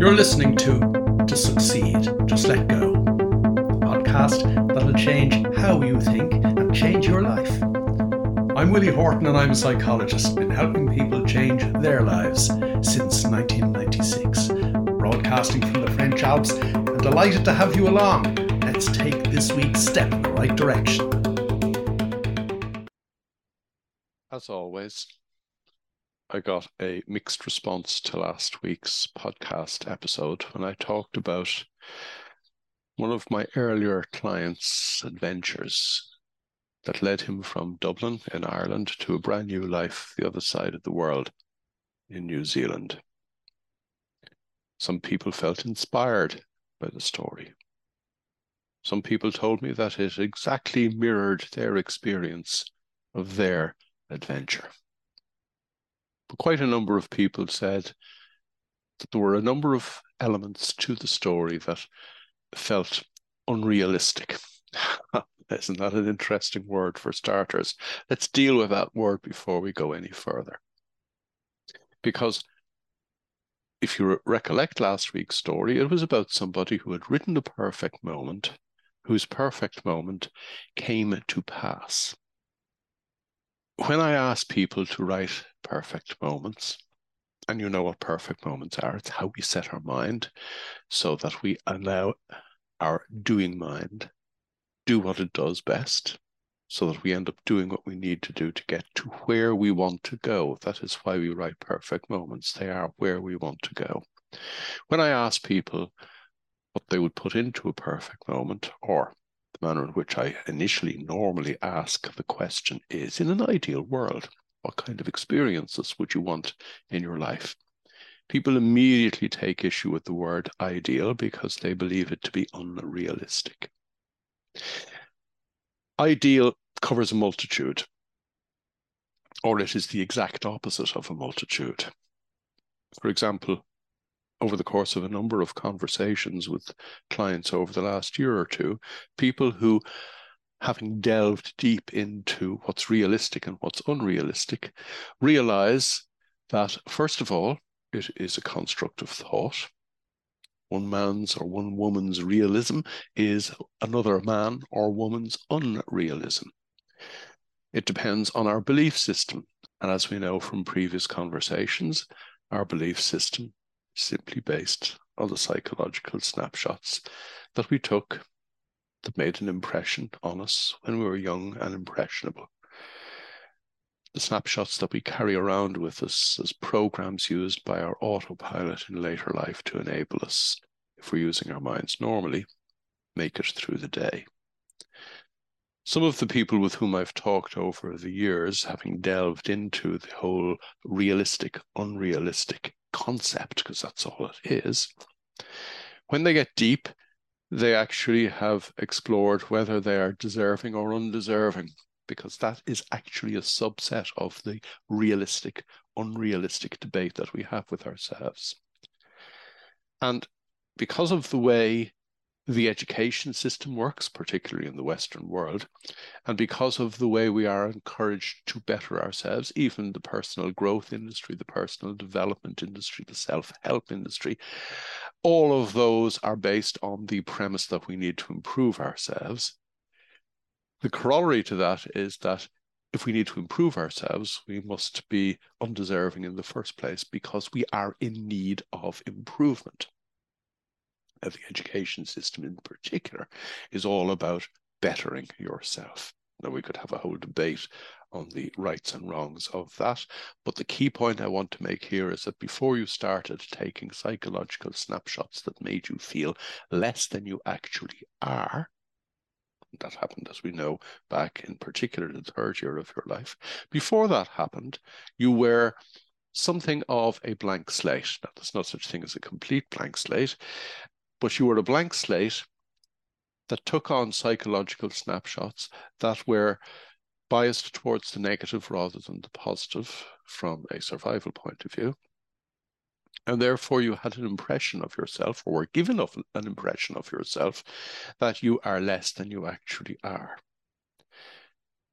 You're listening to To Succeed, Just Let Go, podcast that'll change how you think and change your life. I'm Willie Horton and I'm a psychologist, been helping people change their lives since 1996. Broadcasting from the French Alps and delighted to have you along. Let's take this week's step in the right direction. As always, I got a mixed response to last week's podcast episode when I talked about one of my earlier clients' adventures that led him from Dublin in Ireland to a brand new life the other side of the world in New Zealand. Some people felt inspired by the story. Some people told me that it exactly mirrored their experience of their adventure. But quite a number of people said that there were a number of elements to the story that felt unrealistic. Isn't that an interesting word for starters? Let's deal with that word before we go any further. Because if you recollect last week's story, it was about somebody who had written the perfect moment, whose perfect moment came to pass when I ask people to write perfect moments, and you know what perfect moments are, it's how we set our mind so that we allow our doing mind do what it does best so that we end up doing what we need to do to get to where we want to go. That is why we write perfect moments. They are where we want to go. When I ask people what they would put into a perfect moment or the manner in which I initially normally ask the question is in an ideal world, what kind of experiences would you want in your life? People immediately take issue with the word ideal because they believe it to be unrealistic. Ideal covers a multitude, or it is the exact opposite of a multitude. For example, over the course of a number of conversations with clients over the last year or two, people who, having delved deep into what's realistic and what's unrealistic, realize that, first of all, it is a construct of thought. One man's or one woman's realism is another man or woman's unrealism. It depends on our belief system. And as we know from previous conversations, our belief system simply based on the psychological snapshots that we took that made an impression on us when we were young and impressionable. The snapshots that we carry around with us as programs used by our autopilot in later life to enable us, if we're using our minds normally, make it through the day. Some of the people with whom I've talked over the years, having delved into the whole realistic, unrealistic concept, because that's all it is, when they get deep, they actually have explored whether they are deserving or undeserving, because that is actually a subset of the realistic, unrealistic debate that we have with ourselves. And because of the way the education system works, particularly in the Western world, and because of the way we are encouraged to better ourselves, even the personal growth industry, the personal development industry, the self help industry, all of those are based on the premise that we need to improve ourselves. The corollary to that is that if we need to improve ourselves, we must be undeserving in the first place because we are in need of improvement of the education system in particular is all about bettering yourself. Now, we could have a whole debate on the rights and wrongs of that. But the key point I want to make here is that before you started taking psychological snapshots that made you feel less than you actually are, that happened, as we know, back in particular the third year of your life. Before that happened, you were something of a blank slate. Now, there's no such thing as a complete blank slate, but you were a blank slate that took on psychological snapshots that were biased towards the negative rather than the positive from a survival point of view. And therefore, you had an impression of yourself, or were given an impression of yourself, that you are less than you actually are.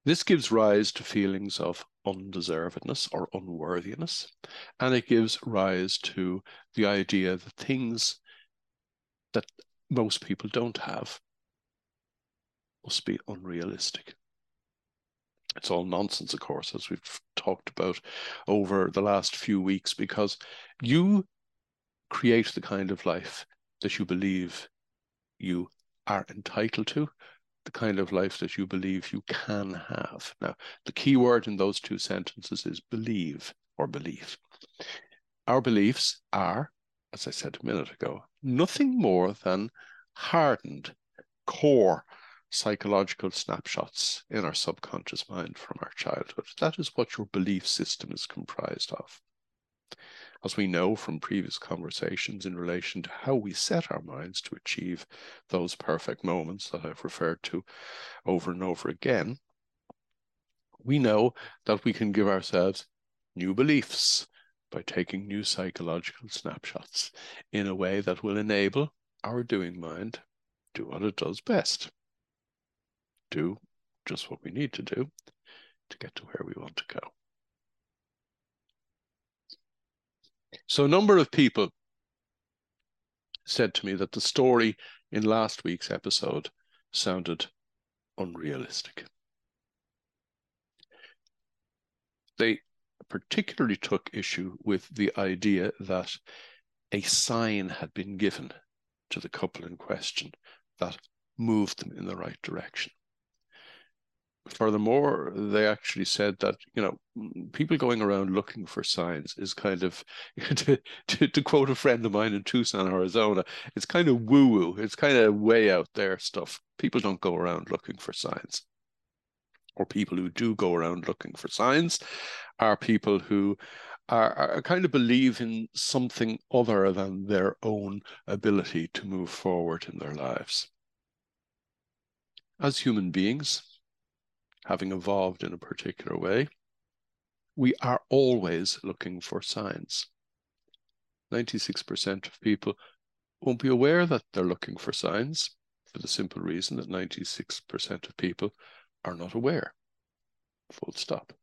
This gives rise to feelings of undeservedness or unworthiness, and it gives rise to the idea that things that most people don't have must be unrealistic. It's all nonsense, of course, as we've talked about over the last few weeks, because you create the kind of life that you believe you are entitled to, the kind of life that you believe you can have. Now, the key word in those two sentences is believe or belief. Our beliefs are, as I said a minute ago, nothing more than hardened core psychological snapshots in our subconscious mind from our childhood. That is what your belief system is comprised of. As we know from previous conversations in relation to how we set our minds to achieve those perfect moments that I've referred to over and over again, we know that we can give ourselves new beliefs by taking new psychological snapshots in a way that will enable our doing mind do what it does best do just what we need to do to get to where we want to go. So, a number of people said to me that the story in last week's episode sounded unrealistic. They particularly took issue with the idea that a sign had been given to the couple in question that moved them in the right direction furthermore, they actually said that you know people going around looking for signs is kind of to, to, to quote a friend of mine in Tucson, Arizona, it's kind of woo woo. It's kind of way out there stuff. People don't go around looking for signs, or people who do go around looking for signs are people who are, are kind of believe in something other than their own ability to move forward in their lives. As human beings, having evolved in a particular way, we are always looking for signs. 96% of people won't be aware that they're looking for signs for the simple reason that 96% of people are not aware. Full stop.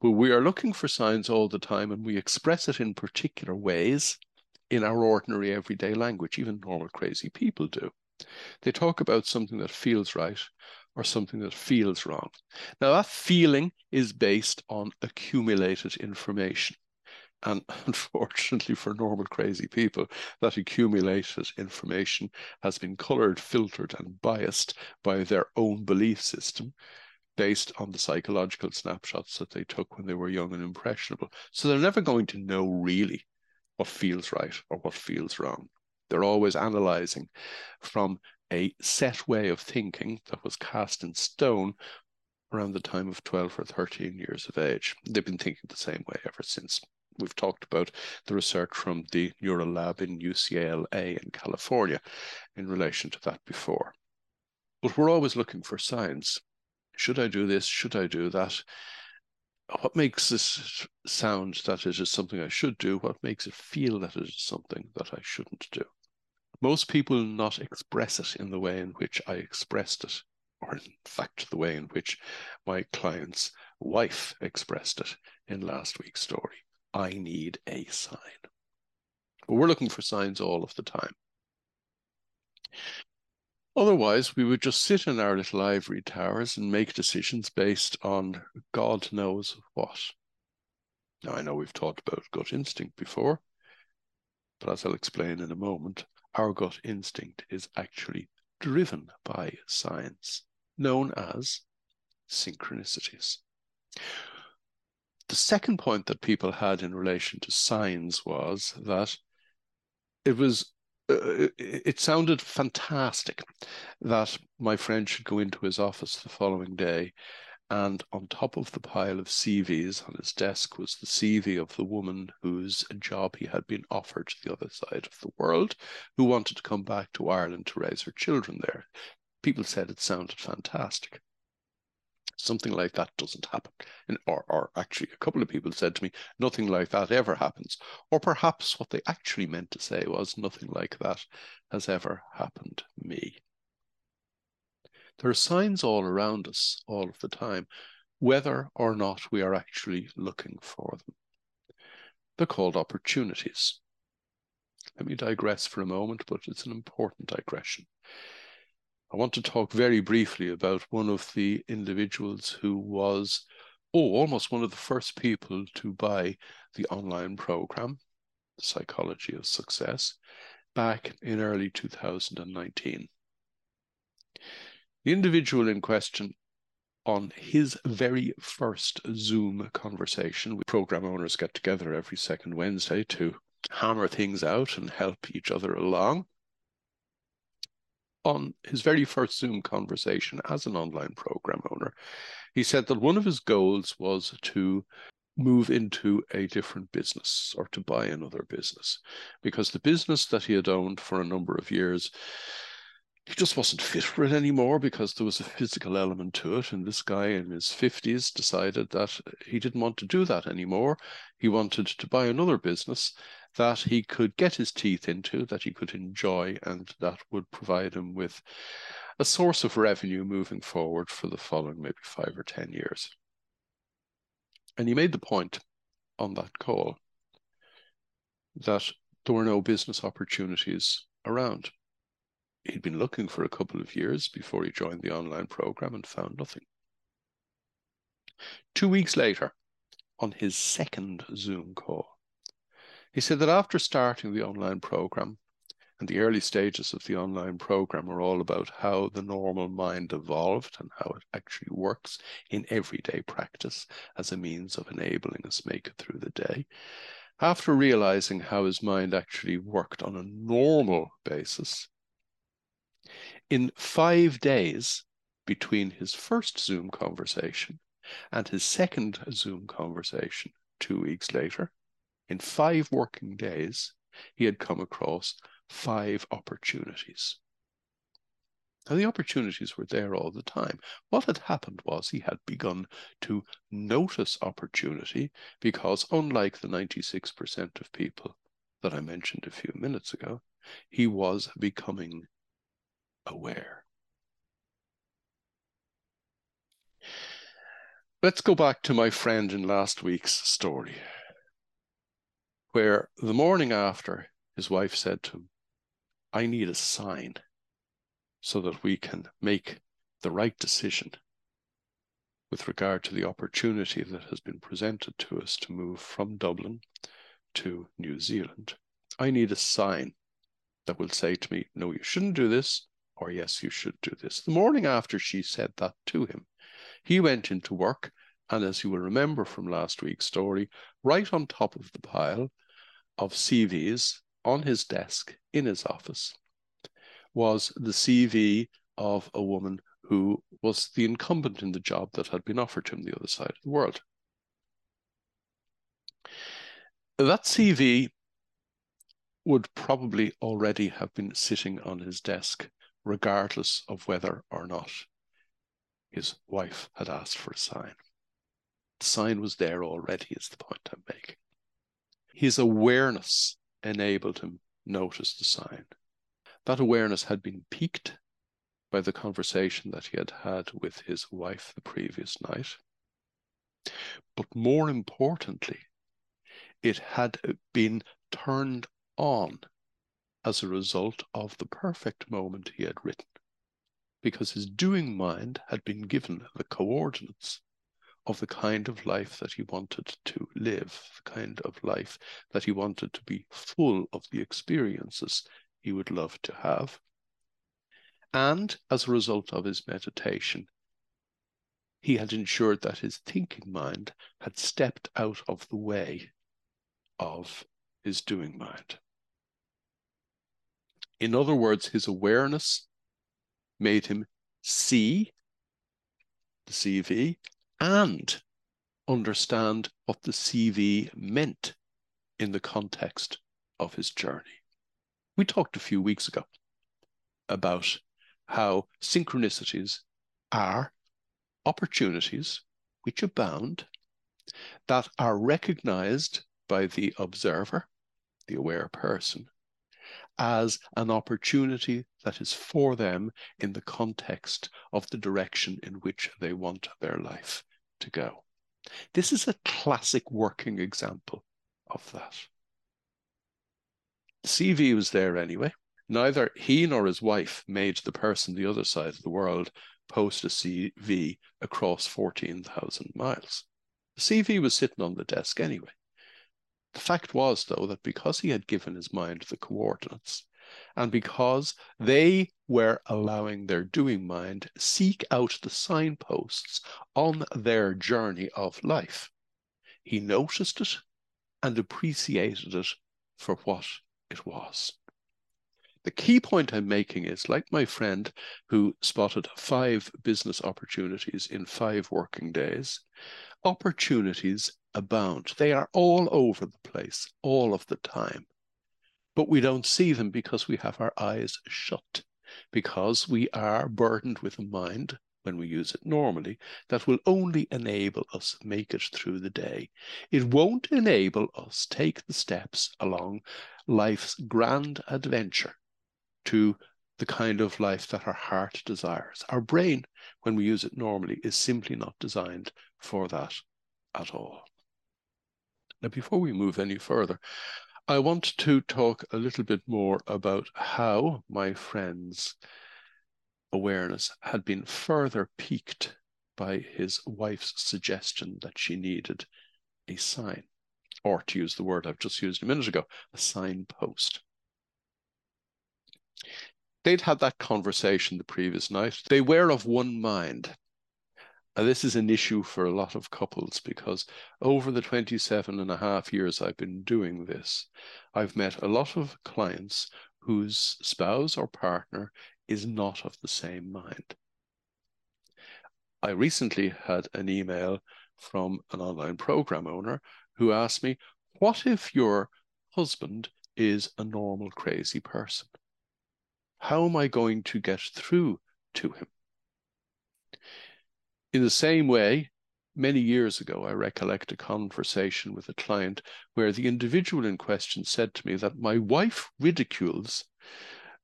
But we are looking for signs all the time and we express it in particular ways in our ordinary everyday language. Even normal crazy people do. They talk about something that feels right or something that feels wrong. Now, that feeling is based on accumulated information. And unfortunately for normal crazy people, that accumulated information has been colored, filtered, and biased by their own belief system based on the psychological snapshots that they took when they were young and impressionable. So they're never going to know really what feels right or what feels wrong. They're always analyzing from a set way of thinking that was cast in stone around the time of 12 or 13 years of age. They've been thinking the same way ever since. We've talked about the research from the Neural Lab in UCLA in California in relation to that before. But we're always looking for signs. Should I do this? Should I do that? What makes this sound that it is something I should do? What makes it feel that it is something that I shouldn't do? most people not express it in the way in which I expressed it, or in fact, the way in which my client's wife expressed it in last week's story. I need a sign. But we're looking for signs all of the time. Otherwise, we would just sit in our little ivory towers and make decisions based on God knows what. Now, I know we've talked about gut instinct before, but as I'll explain in a moment, our gut instinct is actually driven by science, known as synchronicities. The second point that people had in relation to signs was that it was uh, it sounded fantastic that my friend should go into his office the following day and on top of the pile of CVs on his desk was the CV of the woman whose job he had been offered to the other side of the world, who wanted to come back to Ireland to raise her children there. People said it sounded fantastic. Something like that doesn't happen. And, or, or actually, a couple of people said to me, nothing like that ever happens. Or perhaps what they actually meant to say was, nothing like that has ever happened me. There are signs all around us all of the time, whether or not we are actually looking for them. They're called opportunities. Let me digress for a moment, but it's an important digression. I want to talk very briefly about one of the individuals who was, oh, almost one of the first people to buy the online program, The Psychology of Success, back in early 2019. The individual in question on his very first Zoom conversation. With program owners get together every second Wednesday to hammer things out and help each other along. On his very first Zoom conversation as an online program owner, he said that one of his goals was to move into a different business or to buy another business because the business that he had owned for a number of years he just wasn't fit for it anymore because there was a physical element to it. And this guy in his 50s decided that he didn't want to do that anymore. He wanted to buy another business that he could get his teeth into, that he could enjoy, and that would provide him with a source of revenue moving forward for the following maybe five or 10 years. And he made the point on that call that there were no business opportunities around. He'd been looking for a couple of years before he joined the online program and found nothing. Two weeks later, on his second Zoom call, he said that after starting the online program, and the early stages of the online program are all about how the normal mind evolved and how it actually works in everyday practice as a means of enabling us make it through the day. After realizing how his mind actually worked on a normal basis, in five days between his first Zoom conversation and his second Zoom conversation two weeks later, in five working days, he had come across five opportunities. Now, the opportunities were there all the time. What had happened was he had begun to notice opportunity because, unlike the 96% of people that I mentioned a few minutes ago, he was becoming aware. Let's go back to my friend in last week's story, where the morning after his wife said to him, I need a sign so that we can make the right decision with regard to the opportunity that has been presented to us to move from Dublin to New Zealand. I need a sign that will say to me, no, you shouldn't do this, or yes, you should do this. The morning after she said that to him, he went into work, and as you will remember from last week's story, right on top of the pile of CVs on his desk in his office was the CV of a woman who was the incumbent in the job that had been offered to him the other side of the world. That CV would probably already have been sitting on his desk regardless of whether or not his wife had asked for a sign. The sign was there already, is the point I'm making. His awareness enabled him notice the sign. That awareness had been piqued by the conversation that he had had with his wife the previous night. But more importantly, it had been turned on as a result of the perfect moment he had written, because his doing mind had been given the coordinates of the kind of life that he wanted to live, the kind of life that he wanted to be full of the experiences he would love to have. And as a result of his meditation, he had ensured that his thinking mind had stepped out of the way of his doing mind. In other words, his awareness made him see the CV and understand what the CV meant in the context of his journey. We talked a few weeks ago about how synchronicities are opportunities which abound that are recognized by the observer, the aware person, as an opportunity that is for them in the context of the direction in which they want their life to go. This is a classic working example of that. CV was there anyway. Neither he nor his wife made the person the other side of the world post a CV across 14,000 miles. The CV was sitting on the desk anyway. The fact was, though, that because he had given his mind the coordinates, and because they were allowing their doing mind seek out the signposts on their journey of life, he noticed it and appreciated it for what it was. The key point I'm making is like my friend who spotted five business opportunities in five working days, opportunities abound. They are all over the place, all of the time. But we don't see them because we have our eyes shut, because we are burdened with a mind when we use it normally that will only enable us make it through the day. It won't enable us take the steps along life's grand adventure to the kind of life that our heart desires. Our brain, when we use it normally, is simply not designed for that at all. Now, before we move any further, I want to talk a little bit more about how my friend's awareness had been further piqued by his wife's suggestion that she needed a sign, or to use the word I've just used a minute ago, a signpost. They'd had that conversation the previous night. They were of one mind. This is an issue for a lot of couples because over the 27 and a half years I've been doing this, I've met a lot of clients whose spouse or partner is not of the same mind. I recently had an email from an online program owner who asked me, What if your husband is a normal crazy person? How am I going to get through to him? In the same way, many years ago, I recollect a conversation with a client where the individual in question said to me that my wife ridicules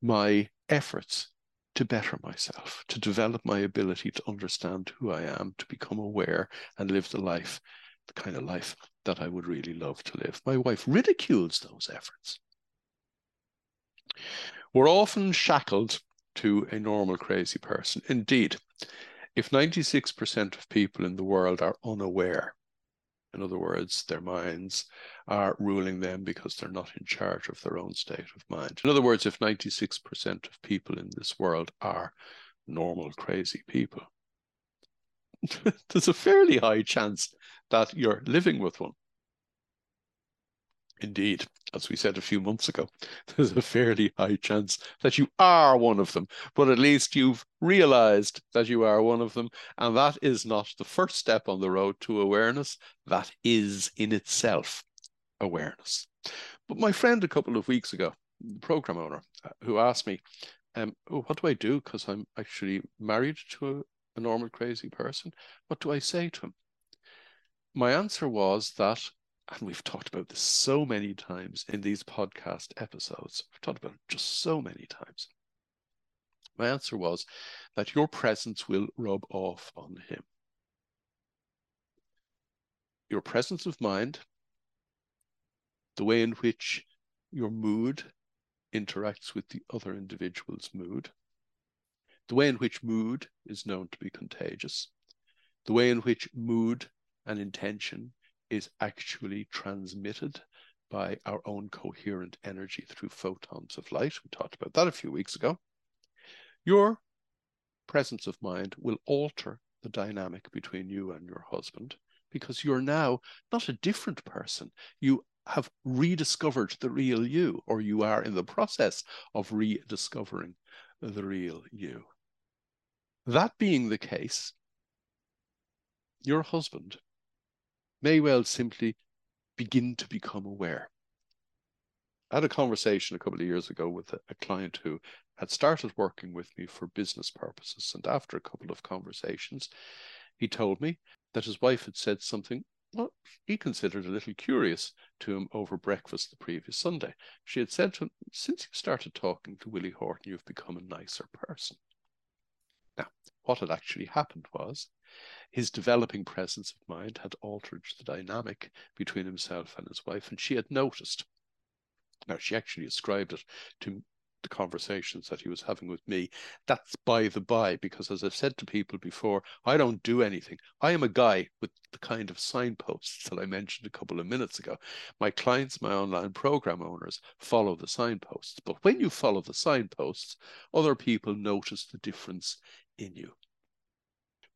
my efforts to better myself, to develop my ability to understand who I am, to become aware and live the life, the kind of life that I would really love to live. My wife ridicules those efforts. We're often shackled to a normal crazy person. Indeed, if 96% of people in the world are unaware, in other words, their minds are ruling them because they're not in charge of their own state of mind. In other words, if 96% of people in this world are normal, crazy people, there's a fairly high chance that you're living with one. Indeed, as we said a few months ago, there's a fairly high chance that you are one of them, but at least you've realized that you are one of them. And that is not the first step on the road to awareness, that is in itself awareness. But my friend a couple of weeks ago, the program owner, uh, who asked me, um, oh, What do I do? Because I'm actually married to a, a normal crazy person. What do I say to him? My answer was that and we've talked about this so many times in these podcast episodes. We've talked about it just so many times. My answer was that your presence will rub off on him. Your presence of mind, the way in which your mood interacts with the other individual's mood, the way in which mood is known to be contagious, the way in which mood and intention is actually transmitted by our own coherent energy through photons of light. We talked about that a few weeks ago. Your presence of mind will alter the dynamic between you and your husband because you're now not a different person. You have rediscovered the real you, or you are in the process of rediscovering the real you. That being the case, your husband may well simply begin to become aware. I had a conversation a couple of years ago with a, a, client who had started working with me for business purposes. And after a couple of conversations, he told me that his wife had said something well, he considered a little curious to him over breakfast the previous Sunday. She had said to him, Since you started talking to Willie Horton, you've become a nicer person. Now, what had actually happened was his developing presence of mind had altered the dynamic between himself and his wife, and she had noticed. Now, she actually ascribed it to the conversations that he was having with me. That's by the by, because as I've said to people before, I don't do anything. I am a guy with the kind of signposts that I mentioned a couple of minutes ago. My clients, my online program owners, follow the signposts. But when you follow the signposts, other people notice the difference in you.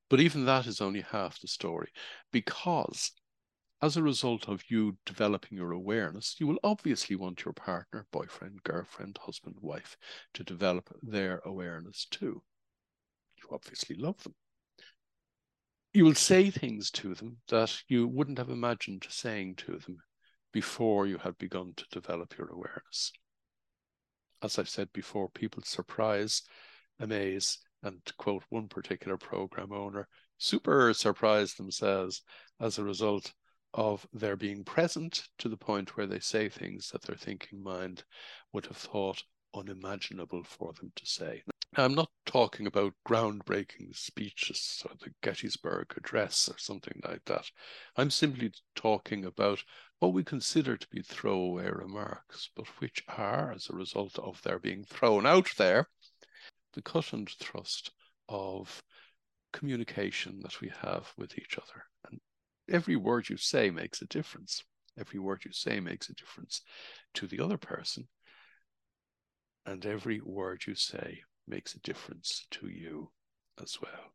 But even that is only half the story because as a result of you developing your awareness, you will obviously want your partner, boyfriend, girlfriend, husband, wife to develop their awareness too. You obviously love them. You will say things to them that you wouldn't have imagined saying to them before you had begun to develop your awareness. As I've said before, people surprise, amaze, and to quote one particular program owner, super surprised themselves as a result of their being present to the point where they say things that their thinking mind would have thought unimaginable for them to say. I'm not talking about groundbreaking speeches or the Gettysburg Address or something like that. I'm simply talking about what we consider to be throwaway remarks, but which are, as a result of their being thrown out there, the cut and thrust of communication that we have with each other. And every word you say makes a difference. Every word you say makes a difference to the other person. And every word you say makes a difference to you as well.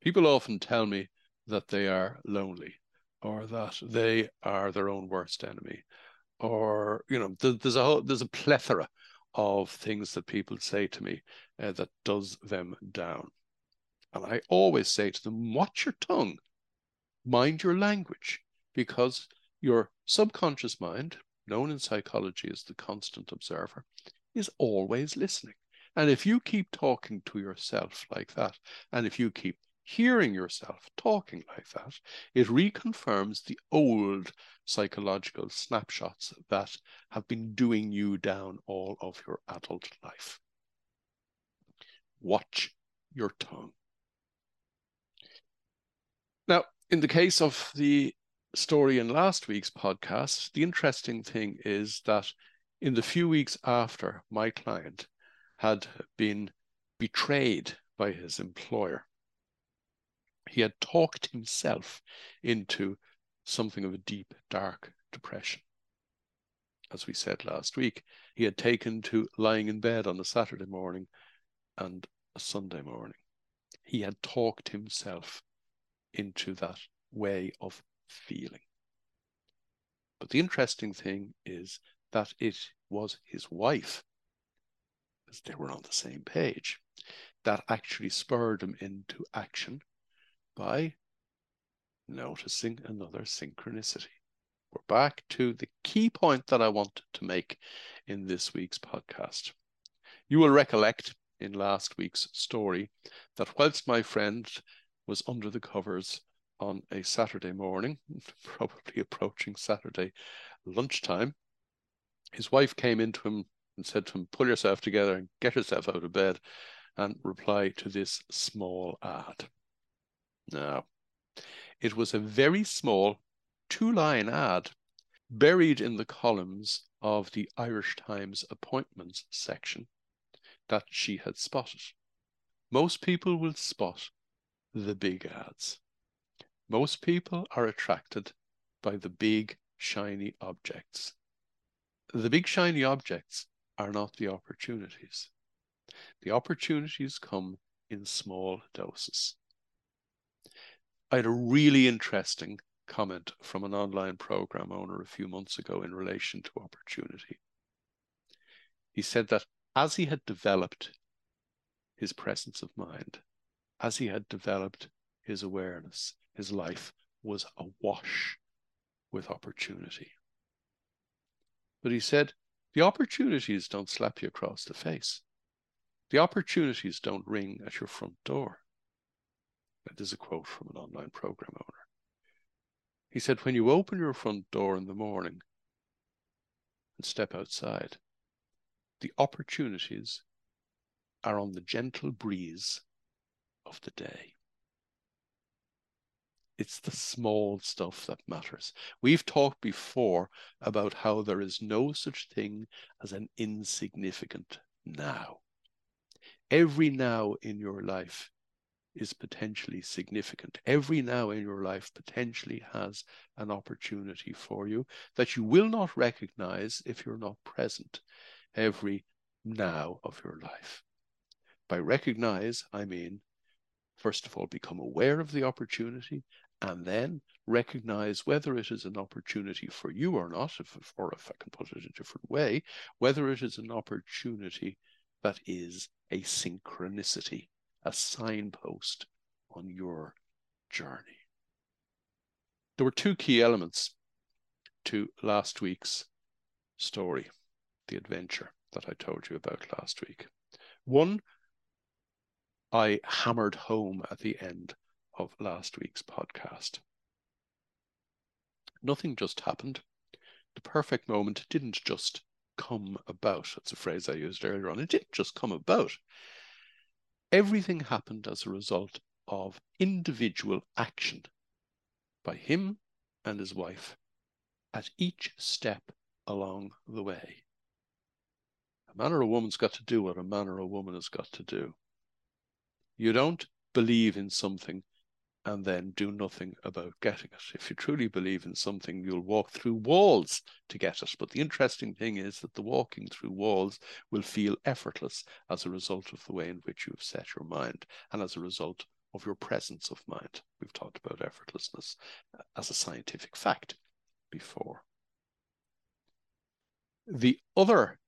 People often tell me that they are lonely or that they are their own worst enemy or you know there's a whole, there's a plethora of things that people say to me uh, that does them down and i always say to them watch your tongue mind your language because your subconscious mind, known in psychology as the constant observer, is always listening. And if you keep talking to yourself like that, and if you keep hearing yourself talking like that, it reconfirms the old psychological snapshots that have been doing you down all of your adult life. Watch your tongue. Now, in the case of the story in last week's podcast, the interesting thing is that in the few weeks after my client had been betrayed by his employer, he had talked himself into something of a deep, dark depression. As we said last week, he had taken to lying in bed on a Saturday morning and a Sunday morning. He had talked himself into that way of feeling. But the interesting thing is that it was his wife, as they were on the same page, that actually spurred him into action by noticing another synchronicity. We're back to the key point that I wanted to make in this week's podcast. You will recollect in last week's story that whilst my friend was under the covers on a Saturday morning, probably approaching Saturday lunchtime. His wife came into him and said to him, Pull yourself together and get yourself out of bed and reply to this small ad. Now, it was a very small two line ad buried in the columns of the Irish Times appointments section that she had spotted. Most people will spot the big ads. Most people are attracted by the big, shiny objects. The big, shiny objects are not the opportunities. The opportunities come in small doses. I had a really interesting comment from an online program owner a few months ago in relation to opportunity. He said that as he had developed his presence of mind, as he had developed his awareness, his life was awash with opportunity. But he said, the opportunities don't slap you across the face. The opportunities don't ring at your front door. Is a quote from an online program owner. He said, when you open your front door in the morning and step outside, the opportunities are on the gentle breeze of the day. It's the small stuff that matters. We've talked before about how there is no such thing as an insignificant now. Every now in your life is potentially significant. Every now in your life potentially has an opportunity for you that you will not recognize if you're not present every now of your life. By recognize, I mean, first of all, become aware of the opportunity and then recognize whether it is an opportunity for you or not, if, or if I can put it a different way, whether it is an opportunity that is a synchronicity, a signpost on your journey. There were two key elements to last week's story, the adventure that I told you about last week. One, I hammered home at the end of last week's podcast. Nothing just happened. The perfect moment didn't just come about. That's a phrase I used earlier on. It didn't just come about. Everything happened as a result of individual action by him and his wife at each step along the way. A man or a woman's got to do what a man or a woman has got to do. You don't believe in something and then do nothing about getting it. If you truly believe in something, you'll walk through walls to get it. But the interesting thing is that the walking through walls will feel effortless as a result of the way in which you've set your mind and as a result of your presence of mind. We've talked about effortlessness uh, as a scientific fact before. The other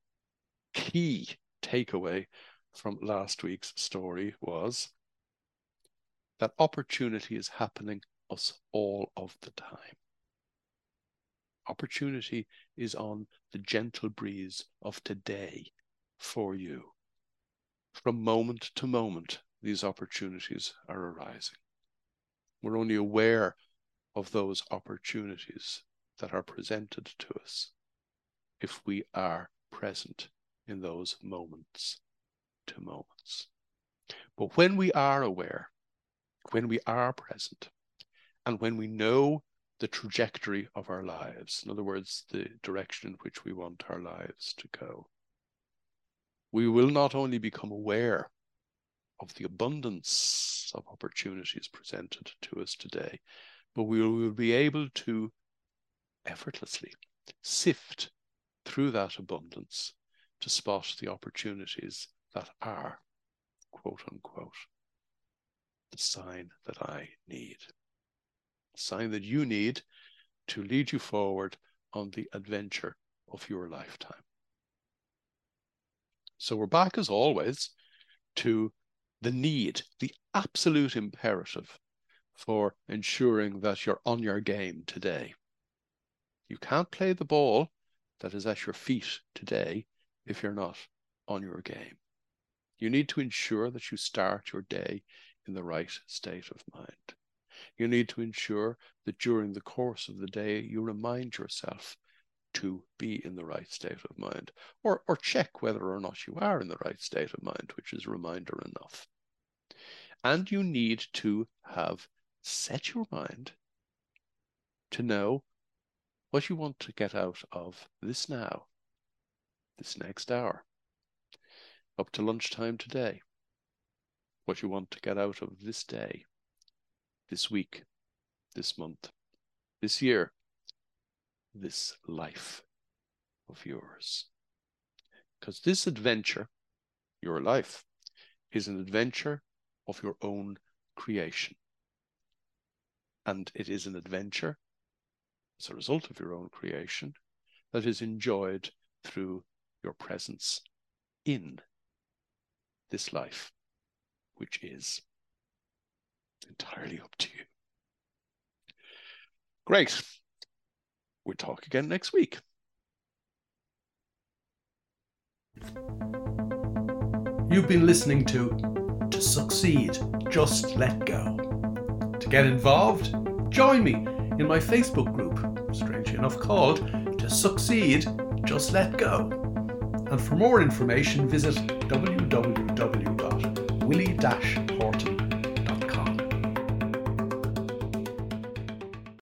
key takeaway from last week's story was that opportunity is happening us all of the time. Opportunity is on the gentle breeze of today for you. From moment to moment, these opportunities are arising. We're only aware of those opportunities that are presented to us if we are present in those moments to moments. But when we are aware, when we are present and when we know the trajectory of our lives, in other words, the direction in which we want our lives to go, we will not only become aware of the abundance of opportunities presented to us today, but we will be able to effortlessly sift through that abundance to spot the opportunities that are, quote unquote, the sign that I need. The sign that you need to lead you forward on the adventure of your lifetime. So we're back as always to the need, the absolute imperative for ensuring that you're on your game today. You can't play the ball that is at your feet today if you're not on your game. You need to ensure that you start your day in the right state of mind. You need to ensure that during the course of the day, you remind yourself to be in the right state of mind, or, or check whether or not you are in the right state of mind, which is reminder enough. And you need to have set your mind to know what you want to get out of this now, this next hour, up to lunchtime today what you want to get out of this day, this week, this month, this year, this life of yours. Because this adventure, your life, is an adventure of your own creation. And it is an adventure as a result of your own creation that is enjoyed through your presence in this life which is entirely up to you. Great. We'll talk again next week. You've been listening to To Succeed, Just Let Go. To get involved, join me in my Facebook group, strangely enough called To Succeed, Just Let Go. And for more information, visit www.willie-horton.com.